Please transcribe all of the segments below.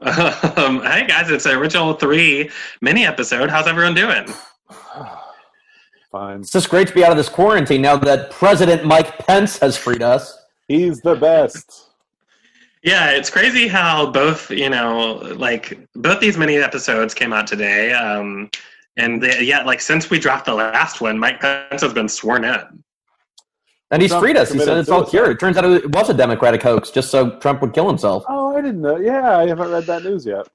Um, hey guys, it's the original three mini episode. How's everyone doing? Fine. It's just great to be out of this quarantine now that President Mike Pence has freed us. He's the best. Yeah, it's crazy how both, you know, like both these mini episodes came out today. Um, and they, yeah, like since we dropped the last one, Mike Pence has been sworn in. And he's Trump freed us. He said committed it's all cured. It turns out it was a Democratic hoax just so Trump would kill himself. Oh, I didn't know. Yeah, I haven't read that news yet.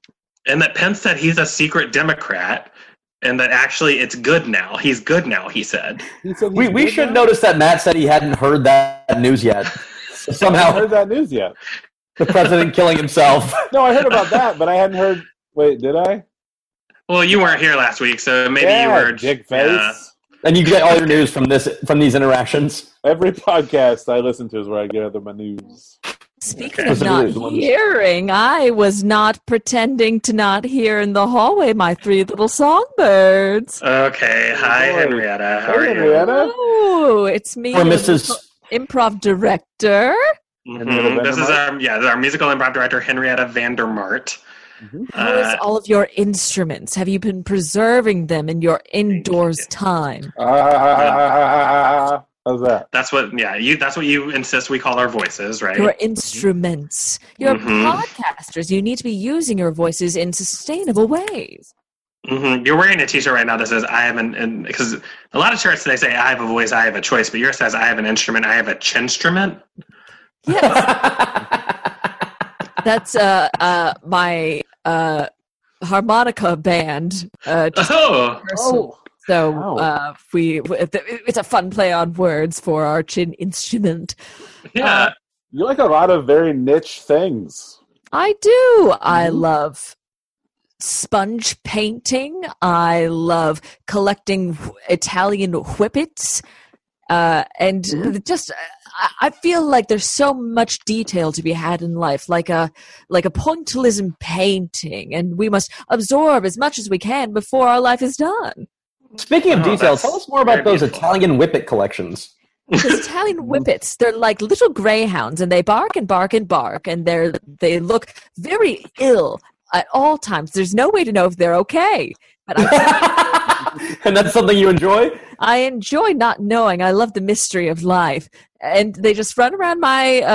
And that Pence said he's a secret Democrat and that actually it's good now. He's good now, he said. He said We, we should now? notice that Matt said he hadn't heard that news yet. I Somehow heard that news yet. the president killing himself. No, I heard about that, but I hadn't heard. Wait, did I? Well, you weren't here last week, so maybe yeah, you were dick face. yeah. And you get all your news from this from these interactions. Every podcast I listen to is where I gather my news. Speaking Okay. of not Specifically the ones- hearing, I was not pretending to not hear in the hallway my three little songbirds. Okay. Hi, boy. Henrietta. How Hey, are you? Oh, it's me, Or the Mrs. improv director. Mhm. This is our yeah, this is our musical improv director Henrietta Vandermart. Mhm. How is Uh, all of your instruments? Have you been preserving them in your indoors time? Ah, how's that? that's what yeah, you that's what you insist we call our voices, right? Your instruments. You're Mhm. podcasters. You need to be using your voices in sustainable ways. hmm You're wearing a T-shirt right now that says "I have an" because a lot of shirts today say "I have a voice, I have a choice," but yours says "I have an instrument, I have a chinstrument." Yes, that's uh, uh, my uh, harmonica band. Uh, just Oh, rehearsal. So Wow. uh, we it's a fun play on words for our chin instrument. yeah. You like a lot of very niche things. I do. I Mhm. love sponge painting. I love collecting Italian whippets. Uh, and just, I, I feel like there's so much detail to be had in life, like a like a pointillism painting, and we must absorb as much as we can before our life is done. Speaking of Oh, detail, tell us more about those beautiful. Italian whippet collections. Because Italian whippets, they're like little greyhounds, and they bark and bark and bark, and they're they look very ill at all times. There's no way to know if they're okay. But I, and that's something you enjoy? I enjoy not knowing. I love the mystery of life, and they just run around my uh,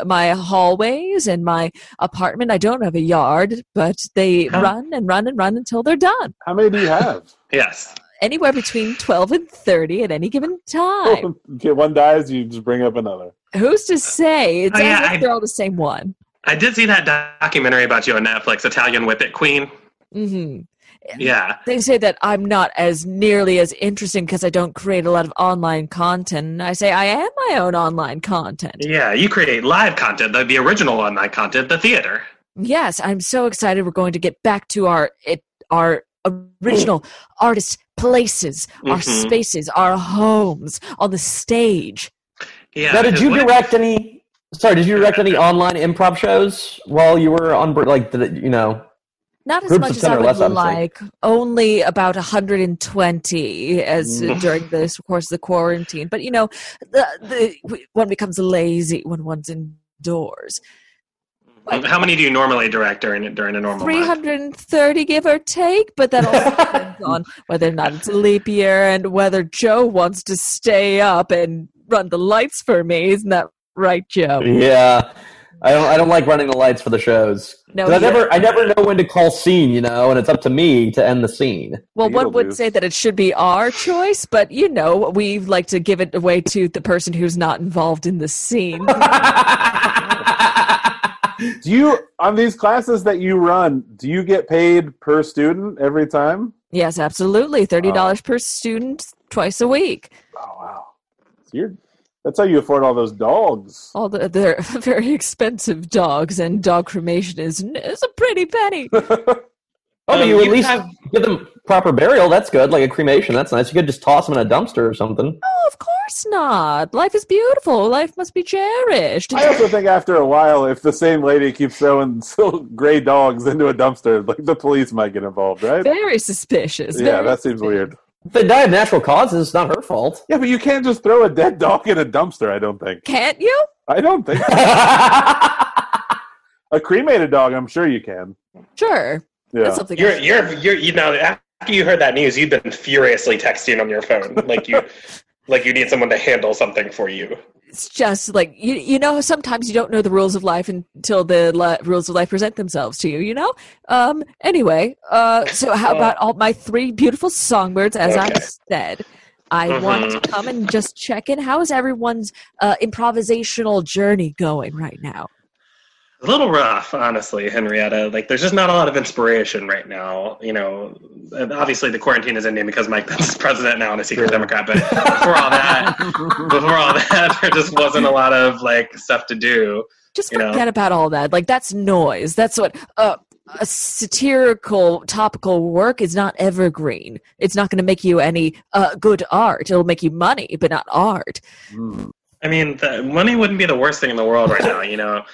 uh, my hallways and my apartment. I don't have a yard, but they Huh. run and run and run until they're done. How many do you have? Yes. Anywhere between twelve and thirty at any given time. okay, one dies, you just bring up another. Who's to say? It Oh, sounds yeah, like I- they're all the same one. I did see that documentary about you on Netflix, Italian Whippet Queen. hmm Yeah. They say that I'm not as nearly as interesting because I don't create a lot of online content. And I say I am my own online content. Yeah, you create live content, the, the original online content, the theater. Yes, I'm so excited. We're going to get back to our it, our original artist places, our Mhm. spaces, our homes on the stage. Yeah. now, did because you what- direct any? Sorry, did you direct any online improv shows while you were on? Like, did it, you know? Not as Groups much as I would less, I would say. like. Only about 120 as Mm. during this course of the quarantine. But you know, the the one becomes lazy when one's indoors. How many do you normally direct during during a normal 330 give or take, but that also depends on whether or not it's a leap year and whether Joe wants to stay up and run the lights for me. Isn't that right, Joe? Yeah, I don't. I don't like running the lights for the shows. No, 'Cause I never. I never know when to call scene. You know, and it's up to me to end the scene. Well, one would Beetlejuice. say that it should be our choice, but you know, we like to give it away to the person who's not involved in the scene. Do you on these classes that you run? Do you get paid per student every time? yes, absolutely. $30 per student twice a week. Oh wow, so you're, that's how you afford all those dogs. All the they're very expensive dogs, and dog cremation is is a pretty penny. Oh, but Um, you at you least have- give them proper burial. That's good, like a cremation. That's nice. You could just toss them in a dumpster or something. Oh, of course not. Life is beautiful. Life must be cherished. I also think after a while, if the same lady keeps throwing so gray dogs into a dumpster, like the police might get involved, right? Very suspicious. Yeah, very that seems weird. If they die of natural causes, it's not her fault. Yeah, but you can't just throw a dead dog in a dumpster. I don't think. Can't you? I don't think a cremated dog. I'm sure you can. Sure. Yeah. That's something. You're, you're, you're, you know, after you heard that news, you've been furiously texting on your phone, like you, like you need someone to handle something for you. It's just like you. You know, sometimes you don't know the rules of life until the li- rules of life present themselves to you. You know. Um. Anyway. Uh. So how Uh, about all my three beautiful songbirds? As I said. I want to come and just check in. How is everyone's uh, improvisational journey going right now? A little rough, honestly, Henrietta. Like, there's just not a lot of inspiration right now. You know, obviously the quarantine is ending because Mike Pence is president now and a secret Democrat. But before all that, before all that, there just wasn't a lot of like stuff to do. Just You know. forget about all that. Like that's noise. That's what uh, a satirical topical work is not evergreen. It's not going to make you any uh, good art. It'll make you money, but not art. Mm. I mean, the, money wouldn't be the worst thing in the world right now. You know,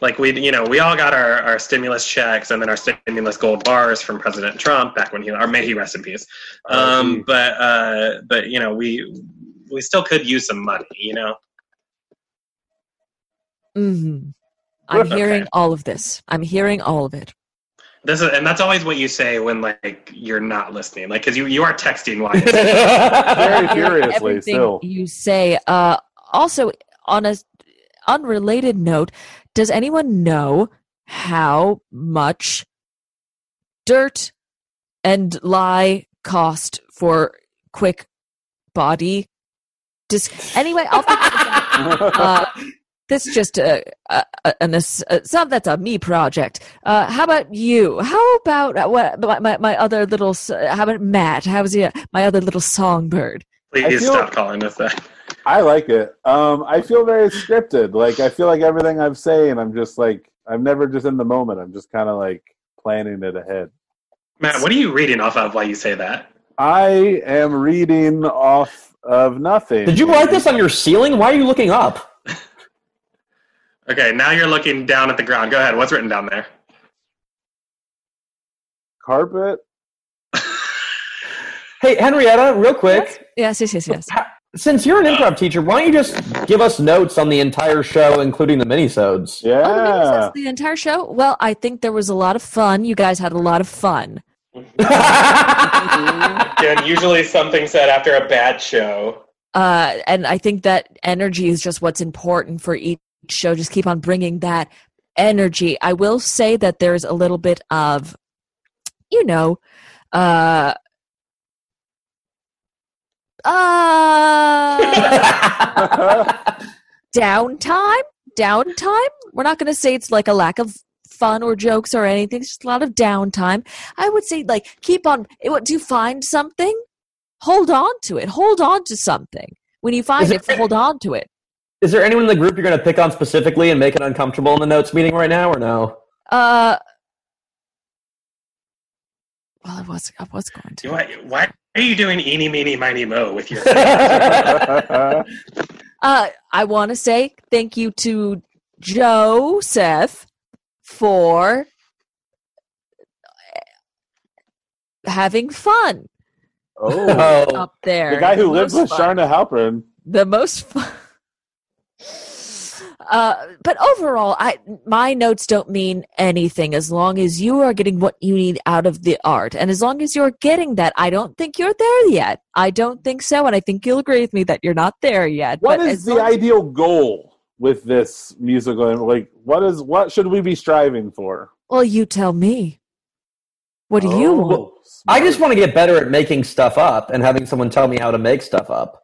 like we, you know, we all got our, our stimulus checks and then our stimulus gold bars from President Trump back when he, or may he rest in peace. Um, but, uh, but you know, we, we still could use some money. You know. hmm I'm Okay. hearing all of this. I'm hearing all of it. This is, and that's always what you say when like you're not listening, like because you you are texting while. You're Very I hear furiously everything still. you say. Uh, also, on a unrelated note, does anyone know how much dirt and lie cost for quick body? Dis- anyway, I'll figure this out. Uh, this is just a, a, a, an, ass- uh, some that's a me project. Uh, how about you? How about uh, what my, my, my other little? How about Matt? How's he, my other little songbird? Please I feel- stop calling us that. I like it. Um, I feel very scripted. Like I feel like everything I'm saying, I'm just like I'm never just in the moment. I'm just kind of like planning it ahead. Matt, what are you reading off of while you say that? I am reading off of nothing. Did you write this on your ceiling? Why are you looking up? Okay, now you're looking down at the ground. Go ahead. What's written down there? carpet? Hey, Henrietta, real quick. Yes, yes, yes, yes. Since you're an improv teacher, why don't you just give us notes on the entire show, including the minisodes? Oh, the, Yeah. minisodes, the entire show. Well, I think there was a lot of fun. You guys had a lot of fun. Again, usually something said after a bad show. Uh, and I think that energy is just what's important for each show. Just keep on bringing that energy. I will say that there's a little bit of, you know, uh, uh, downtime. Downtime. We're not going to say it's like a lack of fun or jokes or anything. It's just a lot of downtime. I would say like keep on. Do you find something, hold on to it. Hold on to something. When you find Is it, it- hold on to it. Is there anyone in the group you're going to pick on specifically and make it uncomfortable in the notes meeting right now, or no? Uh. Well, I was I was going to. Why, why are you doing eeny, meeny, miny, mo with your? Uh, I want to say thank you to Joseph for having fun oh, Oh, up there. the guy who The lives with fun. Charna Halpern. the most fun. Uh, but overall, I my notes don't mean anything as long as you are getting what you need out of the art, and as long as you're getting that, I don't think you're there yet. I don't think so, and I think you'll agree with me that you're not there yet. What but is the long ideal goal with this musical? Like, what is what should we be striving for? Well, you tell me. What do you Oh, want? I just want to get better at making stuff up and having someone tell me how to make stuff up.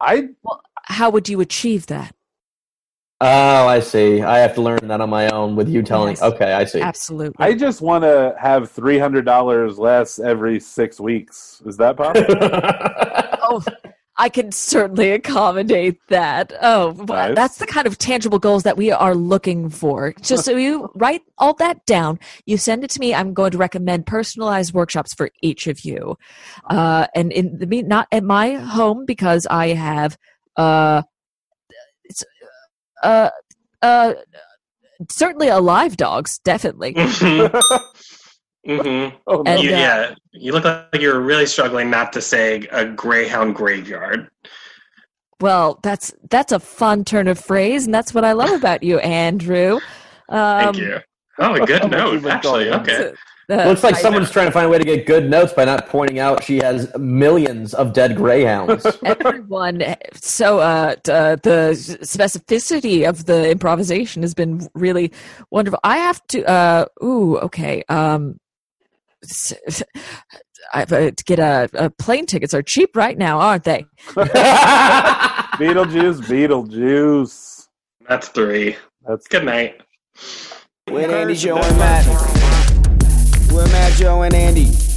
I Well, How would you achieve that? Oh, I see. I have to learn that on my own with you telling. Yes. Okay, I see. Absolutely. I just want to have three hundred dollars less every six weeks. Is that possible? oh, I can certainly accommodate that. Oh, well, Nice. that's the kind of tangible goals that we are looking for. Just so you write all that down, you send it to me. I'm going to recommend personalized workshops for each of you, uh, and in the mean, not at my home because I have uh, it's uh, uh, certainly alive dogs, definitely. Mm-hmm. Oh. And, you, uh, yeah, you look like you're really struggling not to say a greyhound graveyard. Well, that's that's a fun turn of phrase, and that's what I love about you, Andrew. Um, Thank you. Oh, a good note, actually. Okay. Looks like I- someone's trying to find a way to get good notes by not pointing out she has millions of dead greyhounds. everyone so uh, uh the specificity of the improvisation has been really wonderful i have to uh ooh okay um s- I have uh, to get a, a plane tickets are cheap right now aren't they Beetlejuice, Beetlejuice. That's three. That's Good night. With Andy, Joe, and Matt. Joe, and Andy.